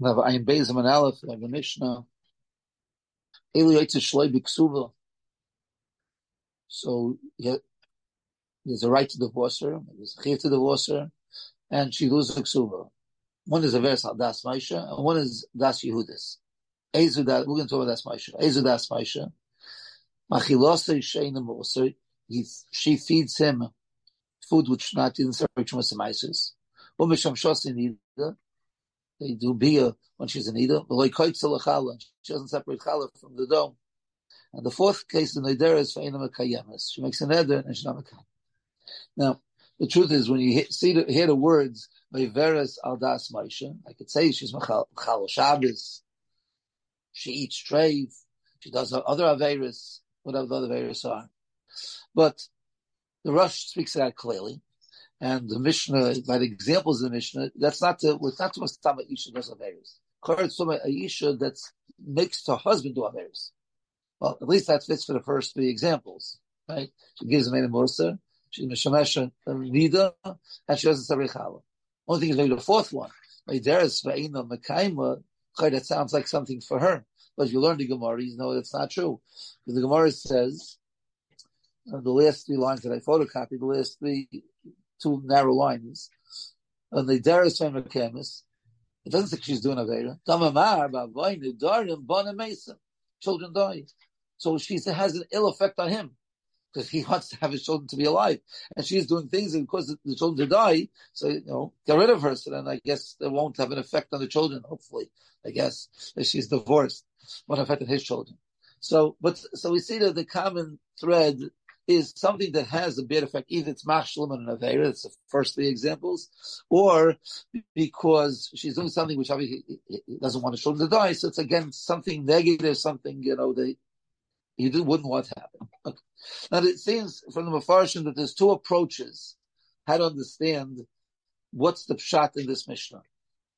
Ayin Bezim and Aleph, Mishnah. Eli Yitzah Shloi Biksuva. So he has a right to divorce her, there's a right to divorce her, and she loses the Ksuva. One is a verse al Das Maisha, and one is Das Yehudis. Ezu Das, we're going to talk about Das Maisha. Ezu Das Maisha. She feeds him food which not in separate from Samaisis. Umisham Shosin they do beer when she's in Koitzalakhala, she doesn't separate Challah from the dough. And the fourth case in Nidera is Feina Mekayemes. She makes an Eder and she's not Mekayem. Now, the truth is, when you see the, hear the words Veveres Aldas Maisha, I could say she's Mechal Shabbos, she eats treif, she does other Averis, whatever the other Averis are. But the Rush speaks it out clearly. And the Mishnah, by the examples of the Mishnah, that's not to, it's not to Mustama Isha does Averis. Current Suma Isha that makes her husband do Averis. Well, at least that fits for the first three examples, right? She gives him a Musa, she's Meshamesha Vida, and she doesn't say Chala. Only thing is maybe the fourth one. That sounds like something for her. But if you learn the Gemara, you know that's not true. Because the Gemara says, uh, the last three lines that I photocopied, the last three, two narrow lines, and the Deris Femekemis, it doesn't say she's doing a Avera. Children die. So she has an ill effect on him because he wants to have his children to be alive, and she's doing things and because the children to die. So you know, get rid of her. So then I guess it won't have an effect on the children. Hopefully, I guess if she's divorced, won't affect his children. So, but so we see that the common thread is something that has a bad effect. Either it's mashlim and avera, that's the first three examples, or because she's doing something which obviously doesn't want the children to die. So it's again something negative, something you know they you wouldn't want to happen. Okay. Now it seems from the Mepharshim that there's two approaches how to understand what's the pshat in this Mishnah.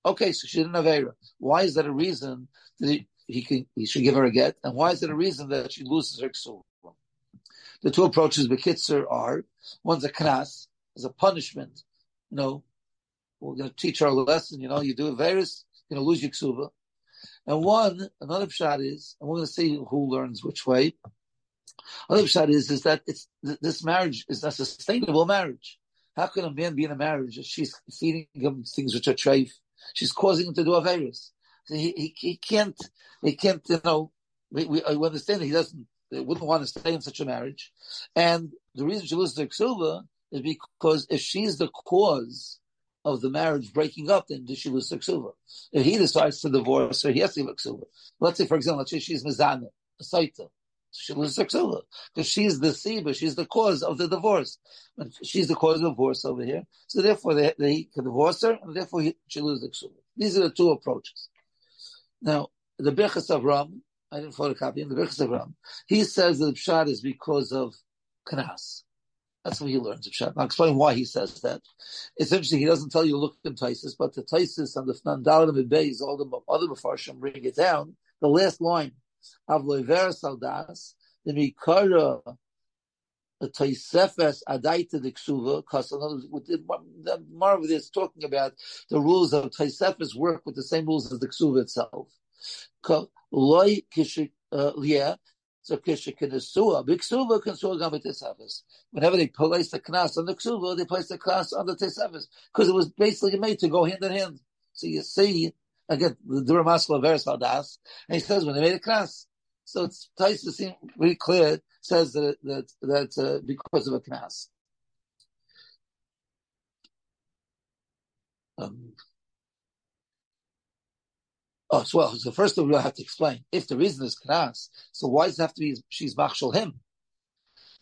Okay, so she didn't have Era. Why is that a reason that he, he, can, he should give her a get? And why is it a reason that she loses her ksul? The two approaches Bekitzer are, one's a knas, as a punishment. You know, we're going to teach a lesson, you know, you do a virus, you're going to lose your ksuba. And one, another pshat is, and we're going to see who learns which way. Another pshat is, is that it's, this marriage is a sustainable marriage. How can a man be in a marriage if she's feeding him things which are treif? She's causing him to do a virus. He, he, he can't, he can't, you know, we, we, I understand that he doesn't, wouldn't want to stay in such a marriage. And the reason she loses her ksuba is because if she's the cause of the marriage breaking up, then she lose her. If he decides to divorce her, he has to give a. Let's say, for example, let's say she's mizana, a saita. She loses her because she's the siba, she's the cause of the divorce. And she's the cause of the divorce over here. So therefore, they, they can divorce her, and therefore he, she loses the. These are the two approaches. Now, the Birchas Avram, I didn't photocopy him, the Birchas Avram, he says that the pshat is because of kanas. That's what he learns of Pshat. I'll explain why he says that. It's interesting, he doesn't tell you look in Taisis, but the Taisis and the Fnandalim and Beis, all the other Mepharshim bring it down. The last line, Avloiver Saldas, the Mikara, the Taisefes Adaita the the Marv is talking about the rules of Taisefes work with the same rules as the Ksuva itself. Loi uh, so. Whenever they place the knas on the ksuva, they place the knas on the tesefes because it was basically made to go hand in hand. So you see again the Duramaskal Veres Valdas, and he says when they made a knas. So it's to seem very clear. Says that that that uh, because of a knas. Um, Oh, so well, so first of all, I have to explain. If the reason is knas, so why does it have to be she's machshel him?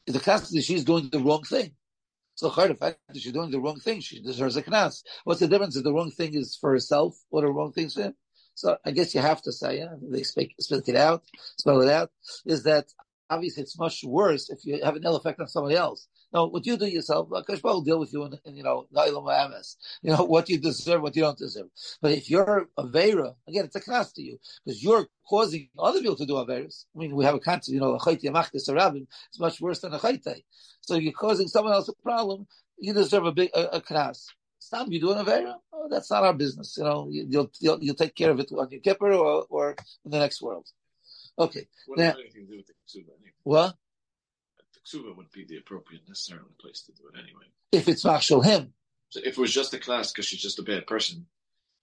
If the knas is she's doing the wrong thing. So the fact that she's doing the wrong thing, she deserves a knas. What's the difference if the wrong thing is for herself or the wrong thing is for him? So I guess you have to say, yeah, they speak, spell it out, spell it out, is that obviously it's much worse if you have an ill effect on somebody else. No, what you do yourself, uh, Akash will deal with you in, in you know, you know, what you deserve, what you don't deserve. But if you're a Vera, again, it's a class to you, because you're causing other people to do Averas. I mean, we have a concept, you know, a Arabim, it's much worse than a Chayte. So you're causing someone else a problem, you deserve a big, a, a class. Stop you doing a Avera. Oh, that's not our business. You know, you, will you'll, you'll take care of it on your Kippur or, or in the next world. Okay. What now, anything to do with the ksuba anyway? What? The ksuba would be the appropriate, necessarily place to do it anyway. If it's machshel him. So if it was just a class because she's just a bad person,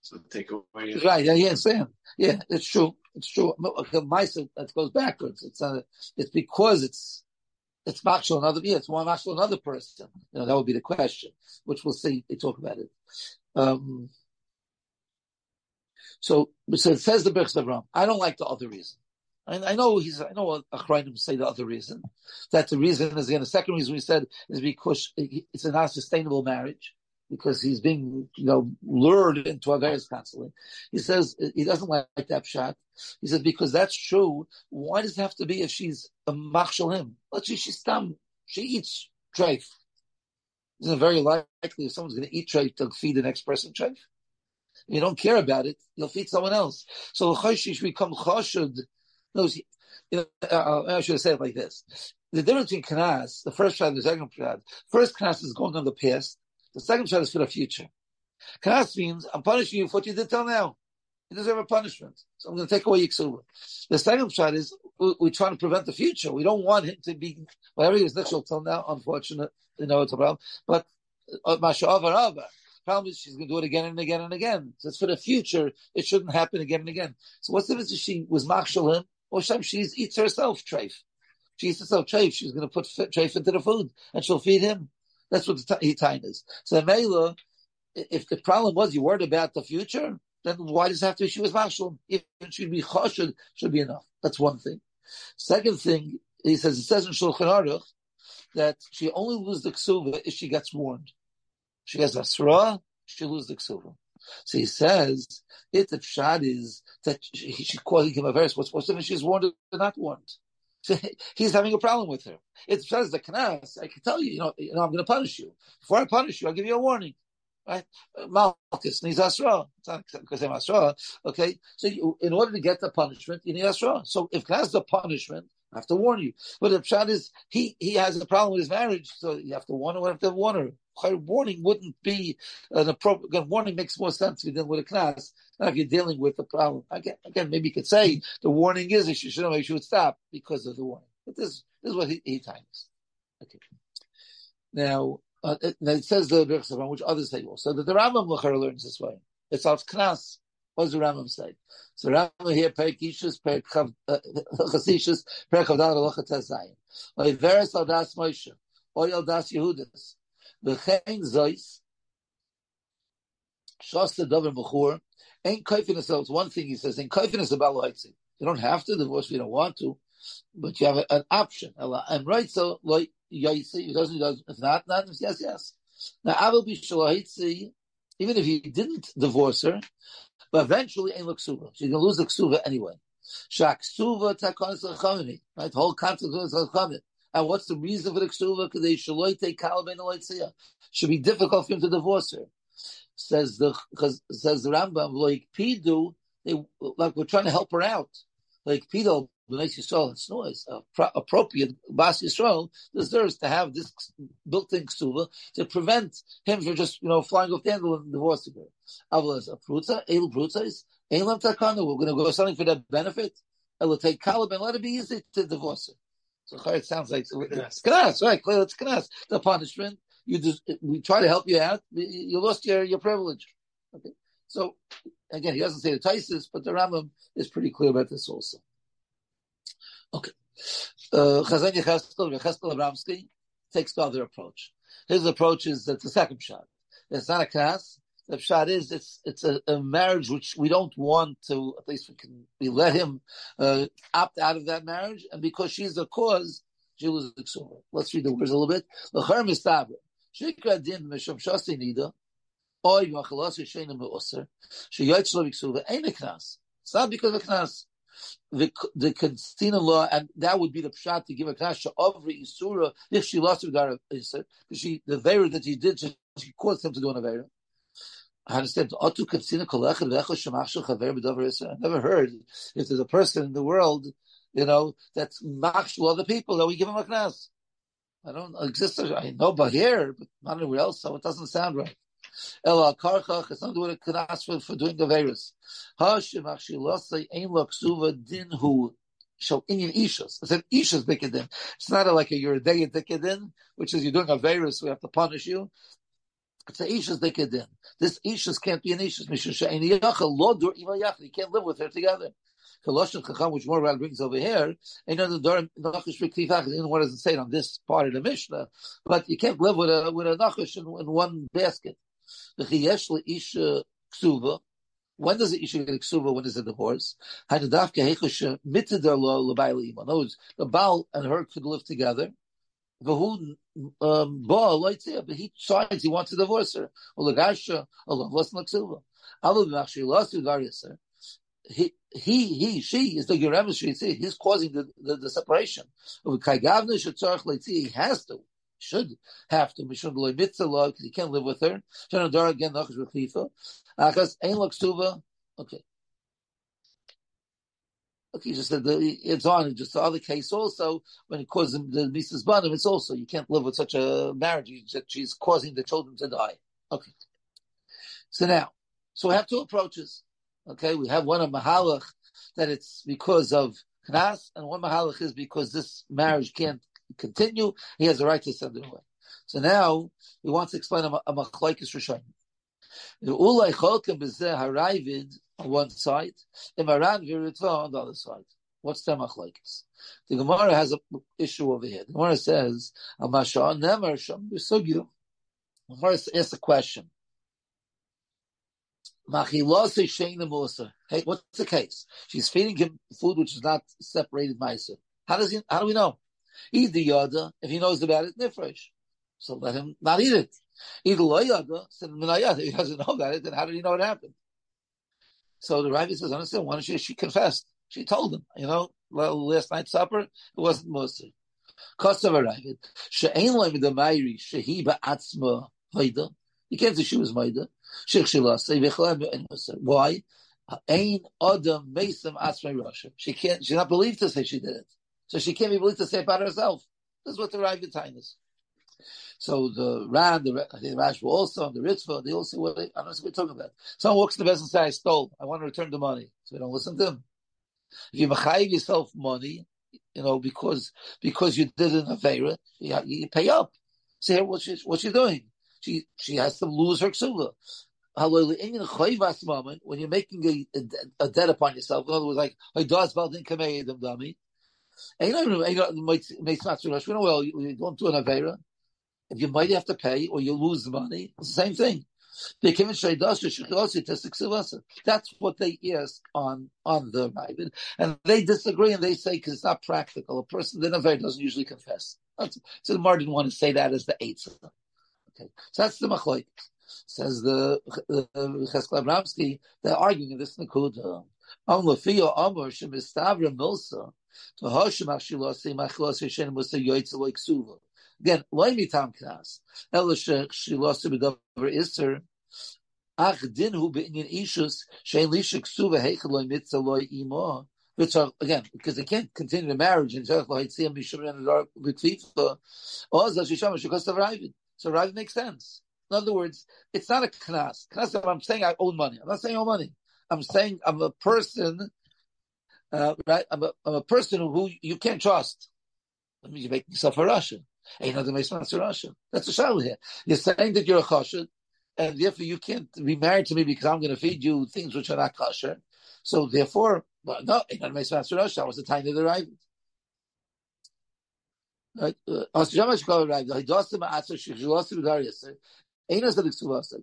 so take away. Right? Yeah, yeah, Sam. Yeah, it's true. It's true. Ma'isa that goes backwards. It's uh, it's because it's it's machshel another. Yeah, it's one machshel another person. You know, that would be the question, which we'll see. They talk about it. Um, so, so it says the Birchs Avram. I don't like the other reason. I, I know he's. I know what Achrayim say the other reason. That the reason is again the second reason we said is because it's a not sustainable marriage because he's being, you know, lured into Averis constantly. He says he doesn't like that shot. He says because that's true. Why does it have to be if she's a machshel him? Let's say she's dumb. She eats treif. Isn't it very likely if someone's going to eat treif to feed the next person treif? If you don't care about it, you'll feed someone else. So choshish become choshud. No, you know, uh, I should have said it like this. The difference between kanas, the first shot and the second shot, first kanas is going on the past, the second shot is for the future. Kanas means I'm punishing you for what you did till now. You deserve a punishment. So I'm going to take away your Yiksuba. The second shot is we're trying to prevent the future. We don't want him to be whatever he was literal till now, unfortunate, you know, it's a problem. But uh, Masha'ava problem is she's going to do it again and again and again. So it's for the future. It shouldn't happen again and again. So what's the difference if she was machshel him or some she eats herself treif? She eats herself treif. She's going to put treif into the food and she'll feed him. That's what the he time is. So Mela, if the problem was you worried about the future, then why does it have to be she was mashal? If should be choshed, should be enough. That's one thing. Second thing, he says it says in Shulchan Aruch that she only loses the ksuva if she gets warned. She has asra, she loses the ksuva. So he says, if the pshad is that she, she calling him a verse, what's, what's if she's warned or not warned? he's having a problem with her. It says the knas. I can tell you, you know, you know, I'm going to punish you. Before I punish you, I'll give you a warning. Right? Malchus needs asra. It's not because I'm asra. Okay, so you, in order to get the punishment, you need asra. So if knas the punishment, I have to warn you. But the pshat is he he has a problem with his marriage, so you have to warn her. You have to warn her warning wouldn't be an appropriate. Warning makes more sense if you're dealing with a class. Not if you're dealing with a problem. Again, again, maybe you could say the warning is that you should know you should stop because of the warning. But this, this is what he, he times. Okay. Now, uh, it, now it says the Birchsavan, which others say also. So that the Rambam Lachar learns this way. It's of Knas. What does the Rambam say? So Rambam here, Perik Ishus, Perik Chasishus, Perik Chavdal Alocha Tazayin. Oy Veres Aldas Moshe. Oy Aldas Yehudas. V'chein zois, shasta dover mechur, ain't kaifinus, it's one thing he says, ain't kaifinus about loitzi. You don't have to divorce if you don't want to, but you have an option. I'm right, so, like, yaisi, it doesn't, does, if not, not, yes, yes. Now, I will be shalaitzi, even if he didn't divorce her, but eventually ain't ksuva. She's gonna lose the ksuva anyway. Shak suva takon right? The whole concept of lechamim. And what's the reason for the ksuva? Because they should be difficult for him to divorce her. Says the says the Rambam like pidu. They like we're trying to help her out. Like pidu, B'nai Yisrael and noise appropriate Bas Yisrael deserves to have this built-in ksuva to prevent him from just you know flying off the handle and divorcing her. Avlas a prutza, el prutza is elam takana. We're going to go something for that benefit. It will take kalib and let it be easy to divorce her. So it sounds like it's knas, right? Clearly, it's knas. The punishment. You just we try to help you out. You lost your your privilege. Okay. So again, he doesn't say the Taisis, but the Rambam is pretty clear about this also. Okay. Uh, Chazon Yecheskel, Yecheskel Abramsky takes the other approach. His approach is that the second shot. It's not a knas. The shot is it's it's a, a, marriage which we don't want to. At least we can we let him uh, opt out of that marriage, and because she's the cause, she loses the ksuva. Let's read the words a little bit. L'cher mistaber shikra din mishum shasi nida oy machalas sheina meoser sheyotz lo ksuva ain't a knas. It's not because of knas. The the Constantine law, and that would be the pshat to give a knas every isura if she lost her gar because she the vera that she did she, she caused him to do an avera. I understand. I never heard if there's a person in the world, you know, that's machshul other people that we give him a knas. I don't exist. I know, but here, but not anywhere else. So it doesn't sound right. El karchach, it's not doing a knas for, for doing virus. Hashim achshilosai ein lo ksuva din hu shall inyan ishas. I said ishas dikadin. It's not a, like a you're a day dikadin, which is you're doing a virus, we have to punish you. It's a ishas dikadin. This ishas can't be an ishas. Yachal. You can't live with her together. Which more about brings over here, another door nachash v'klifach. You know what does it say on this part of the Mishnah? But you can't live with a with a nachash in, in one basket. The. When does the isha get ksuva? When is it divorce? In other words, the baal and her could live together. V'hu um, baal loitzia, but he decides he wants to divorce her. Or lagasha, or lavos l'ksuva. Alu b'machshi lasu garyaser he, he, he, she is the Yerem He's causing the, the, the separation. He has to, should have to. Because he can't live with her. again, Okay. Okay, just said it's on. Just the other case also, when it causes the Mises Banim, it's also, you can't live with such a marriage that she's causing the children to die. Okay. So now, so we have two approaches. Okay, we have one of Mahalach that it's because of Knas, and one Mahalach is because this marriage can't continue. He has a right to send it away. So now he wants to explain a, a Machlaikis Rishayim. On one side, Imaran Viritva on the other side. What's the Machlaikis? The Gemara has an issue over here. The Gemara says, Amasha Nemer Sham The Gemara asks a question. Hey, what's the case? She's feeding him food which is not separated ma'aser. How does he? How do we know? Eat the yada if he knows about it nifresh. So let him not eat it. Eat lo yada. Said he doesn't know about it, then how did he know it happened? So the rabbi says, "Understand? Why don't she? She confessed. She told him. You know, last night's supper it wasn't musa. Kosav rabbi she'ain loim the mayri shehi ba'atzma vaida. You can't say she was maida. Why? Ain Adam Mason Asmay Russia. She can't, she's not believed to say she did it. So she can't be believed to say about herself. This is what the Rav is. So the Ran, the, the Rash also, the Ritva, they all say what they, I don't know what we're talking about. Someone walks in the business and says, I stole, I want to return the money. So we don't listen to them. If you machayiv yourself money, you know, because, because you did an Avera, you, you pay up. See here what she's, what she's doing. She, she has to lose her ksula when you're making a, a, a, debt upon yourself, in other words, like, I so well, you, don't do an Avera. You might have to pay or you lose the money, the same thing. That's what they ask on on the Ravid, and they disagree and they say because it's not practical. A person in a doesn't usually confess. That's, so the Mar didn't want to say that as the eighth. Okay, so that's the machloik. Says the Cheskel Abramsky, they're arguing in this Nakuda. Am lefio amor shemistavra milsa to hoshim achshilosei machilosei shen musa yoytze loik suva. Again, loy mitam knas. Ela shechshilosei bedavar iser. Ach din hu be'inyan ishus shein lishik suva heichel loy mitzah loy imo. Which are, again, because they can't continue the marriage in Tzach Lohitziyam Mishum and Dark B'Kfifa. Oz Hashisham Shukos Ravid. So Ravid makes sense. In other words, it's not a knas. Knas, I'm saying I own money. I'm not saying I own money. I'm saying I'm a person, uh, right? I'm a, I'm a person who you can't trust. That means you make yourself a Russian. A That's a shadow here. You're saying that you're a kosher, and therefore you can't be married to me because I'm going to feed you things which are not kosher. So therefore, well, no, a. That was the time of the. Right? Uh,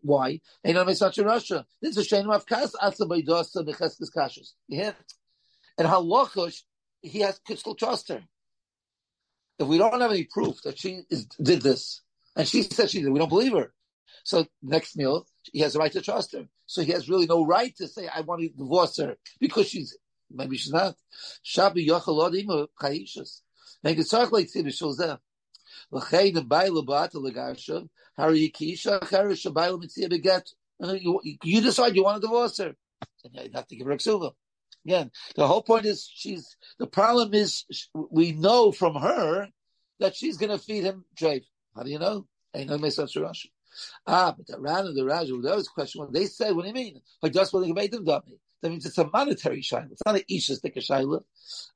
why? Russia. This is a shame of kas. And halachosh, he has could still trust her. If we don't have any proof that she is, did this, and she said she did, we don't believe her. So next meal, he has a right to trust her. So he has really no right to say, I want to divorce her because she's, maybe she's not. Shabi yochalodim chayishas. Maybe it's like tzibishul you, you decide you want to divorce her. And You have to give her a ksuva. Again, the whole point is she's, the problem is we know from her that she's going to feed him treif. How do you know? Ain't no Ah, but the Ran and the Raja, that was question. When they said, what do you mean? Like, just when they made them dummy. That means it's a monetary shaila. It's not an isha stick a shaila.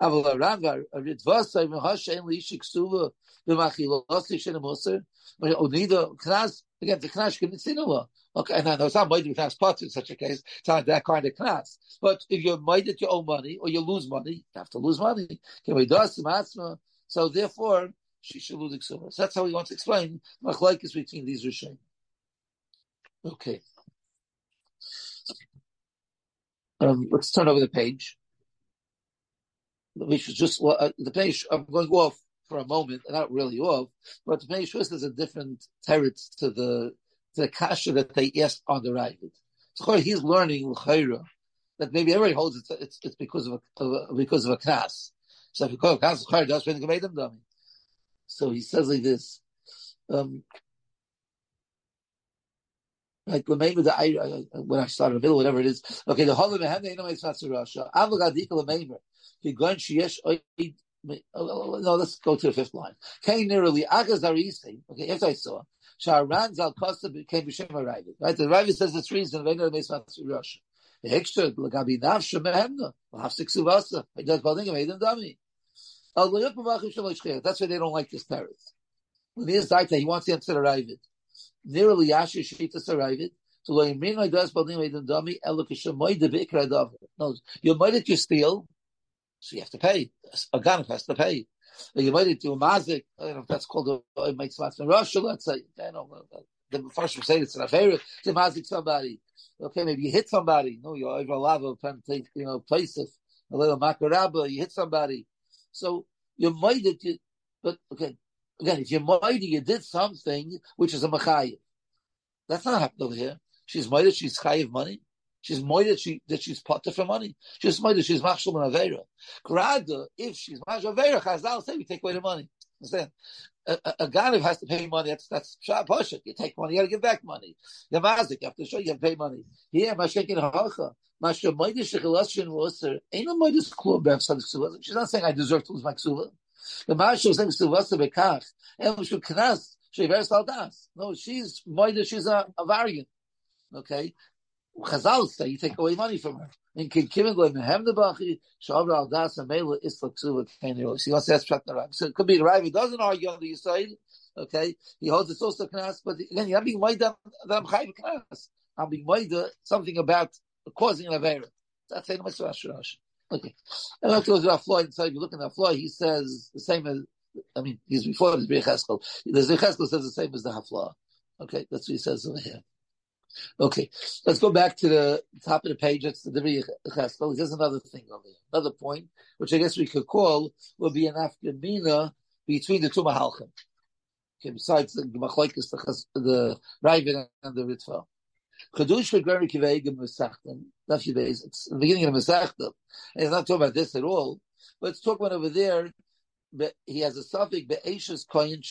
Aval Ran, a ritvasa, hashem, lishi ksuva, v'machilosi, shenem moser, onida, knas, again, the knas can sinula. Okay, and I know it's not mighty knas pots in such a case. It's not that kind of knas. But if you're mighty to your own money, or you lose money, you have to lose money. Can we do So therefore, she should lose So that's how he wants to explain machlekes between these rishonim. Okay. Um, let's turn over the page. Which should just uh, the page. I'm going off for a moment, not really off, but the page first is a different teretz to the the kasha that they asked on the right. So he's learning l'chayra that maybe everybody holds it's it's, it's because of a, of a, because of a knas. So if you call a knas l'chayra, that's when made them dummy. So he says like this. Um, like maybe the I, when I started a middle, whatever it is. Okay, the of the no it's not Russia. Avogadika lemeimer. Kigon sheyesh no, let's go to the fifth line. Kain nearly agazarisi. Okay, as I saw, Sharan Zal Costa became B'Shem Aravid. Right, the Ravid says it's reason. Meis Matzur Russia. The extra Lagabi Nafsha Mehemna. Lahafsik Suvasa. He does Balding made them dummy. That's why they don't like this teretz. When he is Zaita, he wants the answer to arrive it. Nearly Yashi Shita arrive it. So lo yimrin does balding made them dummy. Elokishamoy de bikra davar. No, you might it you steal, so you have to pay. A gun has to pay. You might do mazik. I don't know if that's called a, a makes in Russia. Let's say, I don't know. The first we say it's an affair to mazik somebody. Okay, maybe you hit somebody. No, you're over a lava, you know, places. A little makarabba, you hit somebody. So you're minded to, but okay, again, if you're minded, you did something which is a machayiv. That's not happening over here. She's minded, she's chayiv money. She's minded she, that she's potter for money. She's minded she's machshel and avera. Grada, if she's machshel avera, Chazal say we take away the money. Understand? A, a, a Ganav has to pay money. That's that's Pasha. You take money, you got to give back money. The mazik, you have to show you have to pay money. Here, Mashenkin Hacha. Masha Moedish Shechelashin Wasser. Ain't no Moedish Klub Befsadik Suva. She's not saying I deserve to lose my Ksuva. The Masha is saying Suvasa Bekach. And should Knas. Shever Saldas. No, she's Moedish, she's a, a variant. Okay? Chazal say you take away money from her. In Kinkivin Goy Mehem the Bachi, Al Das and Mela Isla Ksuva. So he wants to ask Pshat Narab. So it could be the Rav, he doesn't argue on the side. Okay? He holds it's also Knas, but again, you're not being made that I'm Chayv Knas. I'm being made something about causing an Avera. That's saying Rash. Okay. And let's go to Floyd. So if you look at Floyd, he says the same as, I mean, he's before the Zecheskel. The Zecheskel says the same as the Hafla. Okay, that's what he says over here. Okay, let's go back to the top of the page. That's the Devi Cheskel. There's another thing over here. Another point, which I guess we could call, will be an afkamina between the two Mahalchim. Okay, besides the Machlaikis, the, the Raven and the Ritva. Chedush v'Grer Kivegim Mesachtim. That's It's the beginning of Mesachtim. And he's not talking about this at all. But it's talking about over there. He has a suffix be'eshes koyin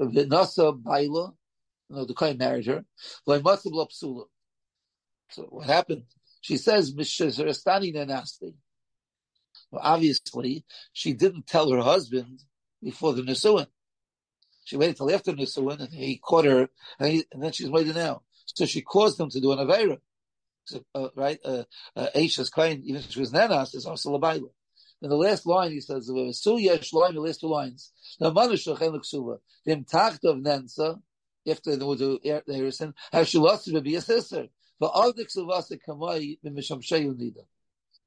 v'nasa baila. Know, the koyin married her. So what happened? She says Nanasti. Well, obviously, she didn't tell her husband before the Nisuin. She waited till after Nisuin, and he caught her, and, he, and then she's waiting now. So she caused him to do an Avera. So, uh, right? Uh, uh, Aisha's claim, even if she was Nanas, is also a Labaila. In the last line, he says, the last two lines. Now, Manush Chen Ksuva. Dem tacht of Nensa, after the Wudu Harrison, has she lost to be a sister. But all the Ksuvasa Kamai, Misham Sheyunida.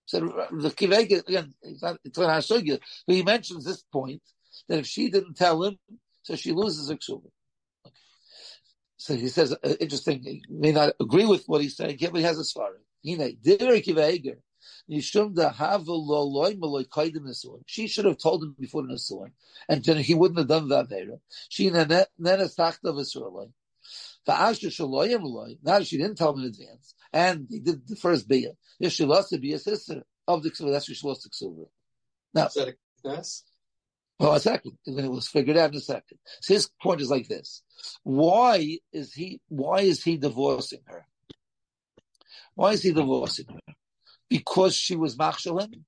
So the Kivega, again, it's not, Hashugya, but he mentions this point, that if she didn't tell him, so she loses her Ksuva. So he says, uh, interesting, he may not agree with what he's saying but he has a svara. She should have told him before the Nisuan, and then he wouldn't have done that there. She nenes tachta v'surloi. Now she didn't tell him in advance, and he did the first biyah. If she lost the biyah sister of the ksuva, that's why she lost the ksuva. Now, is that a yes? Oh, a second. And then it was figured out in a second. So his point is like this. Why is he, why is he divorcing her? Why is he divorcing her? Because she was machshalim?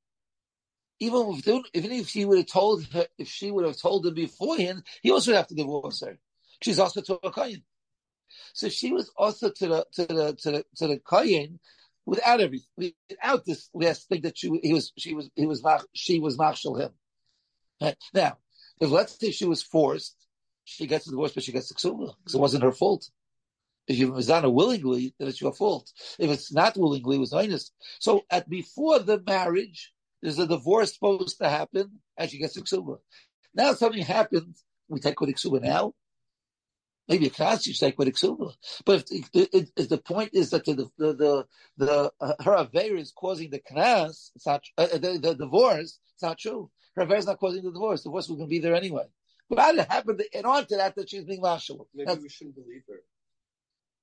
Even if, even if he would have told her, if she would have told him beforehand, he also would have to divorce her. She's also to a kohen. So she was also to the to the to the to the kohen without everything, without this last thing that she he was she was he was she was marshal him. Right? Now, if let's say she was forced, she gets a divorce, but she gets ksuba because it wasn't her fault. If was done willingly, then it's your fault. If it's not willingly, it was honest. So at before the marriage, there's a divorce supposed to happen, and she gets the ksuba. Now something happens, we take with ksuba now. Maybe a class you take with ksuba. But if, if, if, the point is that the the the, the uh, her affair is causing the knas, it's not uh, the, the divorce. It's not true. Her affair is not causing the divorce. The divorce was going to be there anyway. But how did it happen? And on to that, that she's being marshal. Maybe that's, we shouldn't believe her.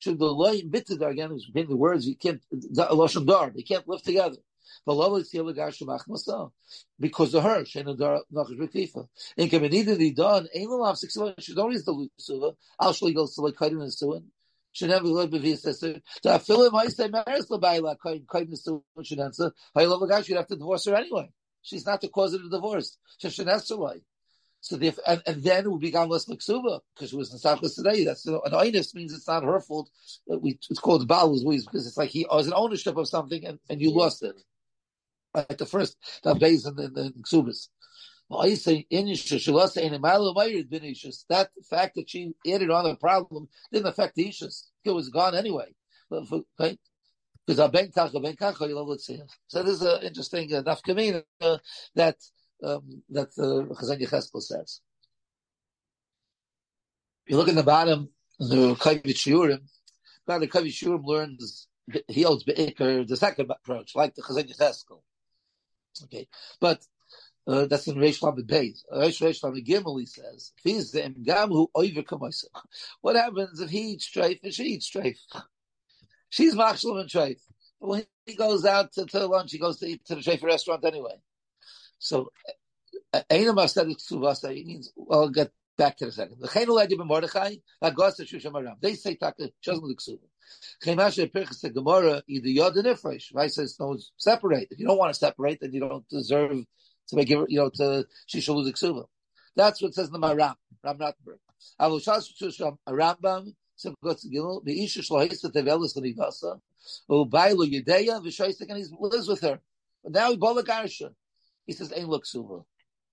Should the line bit again is between the words you can't lashon dar they can't live together oh, because of her, Shena Nachash B'Tifa. In Kamenida done, Ein Lav Six she don't use the Lusuva, Al Shli goes to like Kaidim and Suin. She lived with his sister. To fill him, I say, Maris Labaila, Kaidim and Suin, Shenansa, I love a guy, she'd have to divorce her anyway. She's not the cause of the divorce. So Shenansa, so the, and, and then it would be gone less Liksuba, because it was in Sachas today. That's an Einus means it's not her fault. We, it's called Baal because it's like he was an ownership of something and, and you lost it like the first that base in the, the Ksubis. I say that fact that she added on the problem didn't affect the Ishas. It was gone anyway. Right? Because a ben kach, a ben So this is an interesting uh, nafkamina uh, that um, that uh, Chazon Yecheskel says. You look in the bottom, the Kovetz Shiurim. Now the Kovetz Shiurim learns he holds Be'ikr, the second approach, like the Chazon Yecheskel. Okay, but uh, that's in Reish Lamed Beis. Reish Reish Lamed Gimel, he says, "He's the Gam who over What happens if he eats treif and she eats treif? She's machshel and treif. When he goes out to, to, lunch, he goes to eat to the treif restaurant anyway. So, Einam said it's Ksuvasa. He means, I'll get back to the second. The Chayin Uledi Ben Mordechai, Lagosa Shusham Aram. They say Taka Shazm L'Ksuva. Chemashe Pirchas the Gemara, either Yod and Ifresh. Right says no separate. If you don't want to separate, then you don't deserve to make it, you know, to Shisha Luz Ksuva. That's what says in the Maram, Ram Rattenberg. Avushas Shusham Rambam, Simchot Gimel, the Isha Shlohisa Tevelis L'Nivasa, Ubaylo Yedeya, V'shoisik, and he lives with her. But now he bought Garsha. He says, Ain't look Suva.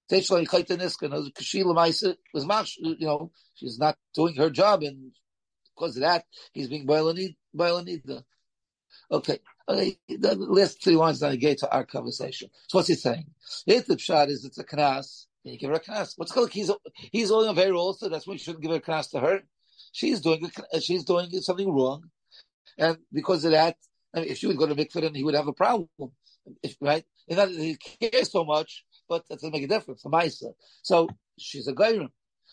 Kashila Maisa was mash, you know, she's not doing her job, and because of that, he's being Bailanida. Okay. Okay, the last three lines the gate to our conversation. So what's he saying? If the pshat is it's a knas, you give her a knas. What's called he's he's only a very also. That's why you shouldn't give a knas to her. She's doing she's doing something wrong, and because of that, I mean, if she would go to mikveh, then he would have a problem. If, right? And not that he cares so much, but that doesn't make a difference. A Maisa. So she's a gairim.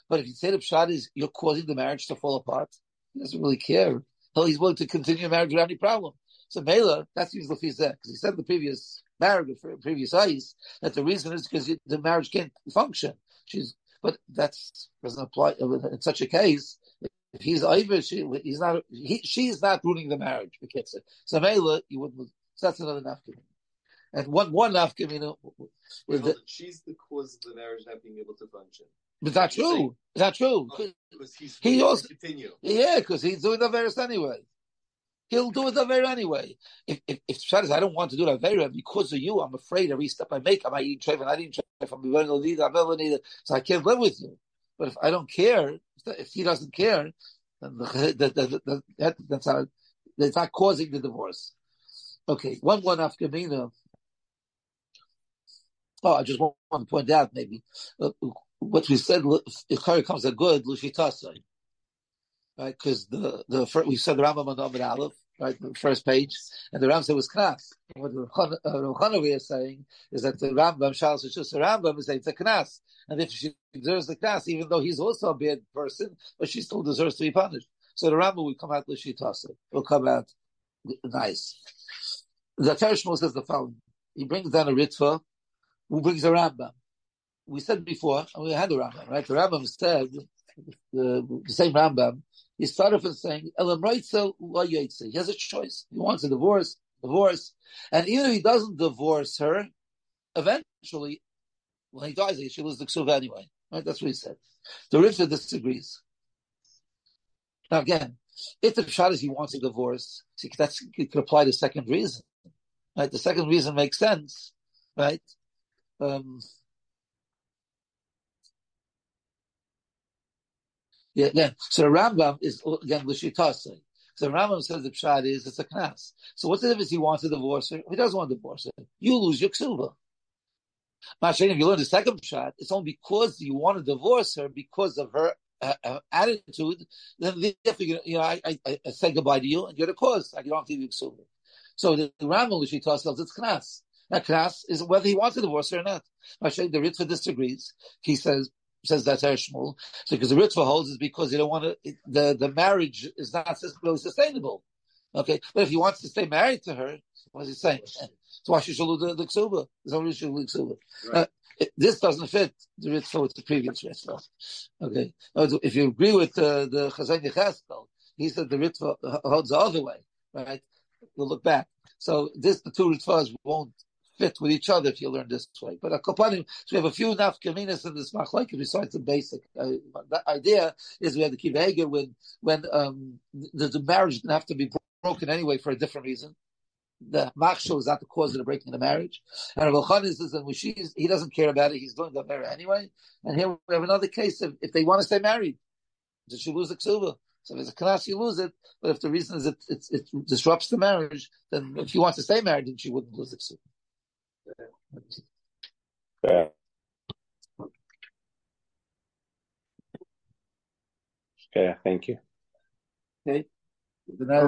But if you say the pshat is you're causing the marriage to fall apart, he doesn't really care. Hell, he's willing to continue marriage without any problem. So Mela, that's usually there. because he said the previous marriage, previous ice, that the reason is because the marriage can't function. She's, but that doesn't apply uh, in such a case. If he's either, she, he's not, he, she's not ruining the marriage. So Mela, you wouldn't, so that's another nafkamina. And one one nafkamina. She's the cause of the marriage not being able to function. But that's true. That's true. Oh, because he's he also continue. Yeah, because he's doing the verse anyway. He'll do it the very anyway. If if, if says, I don't want to do the very because of you, I'm afraid every step I make, I might eat treif and I didn't treif. I'm going to need, I'm going to need so I can't live with you. But if I don't care, if he doesn't care, then the, the, the, the, that, that's how It's not causing the divorce. Okay, one one afkamina. Oh, I just want to point out maybe uh, what we said. if Ikari comes a good lushitasai, right? Because the the first, we said the Rambam on Amid Aleph, right? The first page, and the Rambam said was knas. What the Chanavi is saying is that the Rambam Shalos just the Rambam is saying it's a knas, and if she deserves the knas, even though he's also a bad person, but she still deserves to be punished. So the Rambam will come out l'shitasa. Will come out nice. The Tereshmo says the following. He brings down a ritva, who brings a Rambam. We said before, and we had a Rambam, right? The Rambam said, the, the same Rambam, he started off saying, Elam He has a choice. He wants a divorce, divorce. And even if he doesn't divorce her, eventually, when he dies, he should lose the ksuva anyway. Right? That's what he said. The Ritva disagrees. Now again, if the shot is he wants a divorce, see, that's you could apply the second reason. Right? The second reason makes sense, right? Um, yeah, again, so the Rambam is again l'shitase. So Rambam says the pshat is it's a knas. So what's the difference? He wants a divorce her. He doesn't want to divorce her. You lose your ksuba. Mashain, if you learn the second pshat, it's only because you want to divorce her because of her uh, attitude, then therefore, you know, I, I, I, say goodbye to you and you're the cause. I don't have to give you ksuba. So the, Rambam, tells us, it's knas. That knas is whether he wants a divorce or not. Mashain, the Ritva disagrees. He says, says that's Shmuel. So because the Ritva holds is because you don't want to, the, the marriage is not really sustainable. Okay. But if he wants to stay married to her, what is he saying? So why should the, the ksuba? There's no reason to lose ksuba. Uh, this doesn't fit the Ritva with the previous Ritva. Okay. If you agree with uh, the Chazon Yecheskel, he said the Ritva holds the other way, right? We'll look back. So this, the two Ritvas won't fit with each other if you learn this way. But a Kopanim, so we have a few nafkaminas in this machlekes besides the basic. Uh, the idea is we have keep Hager when when um, the, the marriage didn't have to be broken anyway for a different reason the machshel is not the cause of the breaking of the marriage. And Khan says that she's, he doesn't care about it. He's doing the marriage anyway. And here we have another case of if they want to stay married, does she lose the ksuba? So if it's a knas, you lose it. But if the reason is it, it, it, disrupts the marriage, then if you want to stay married, then she wouldn't lose the ksuba. Yeah. Okay, thank you. Okay. Good night,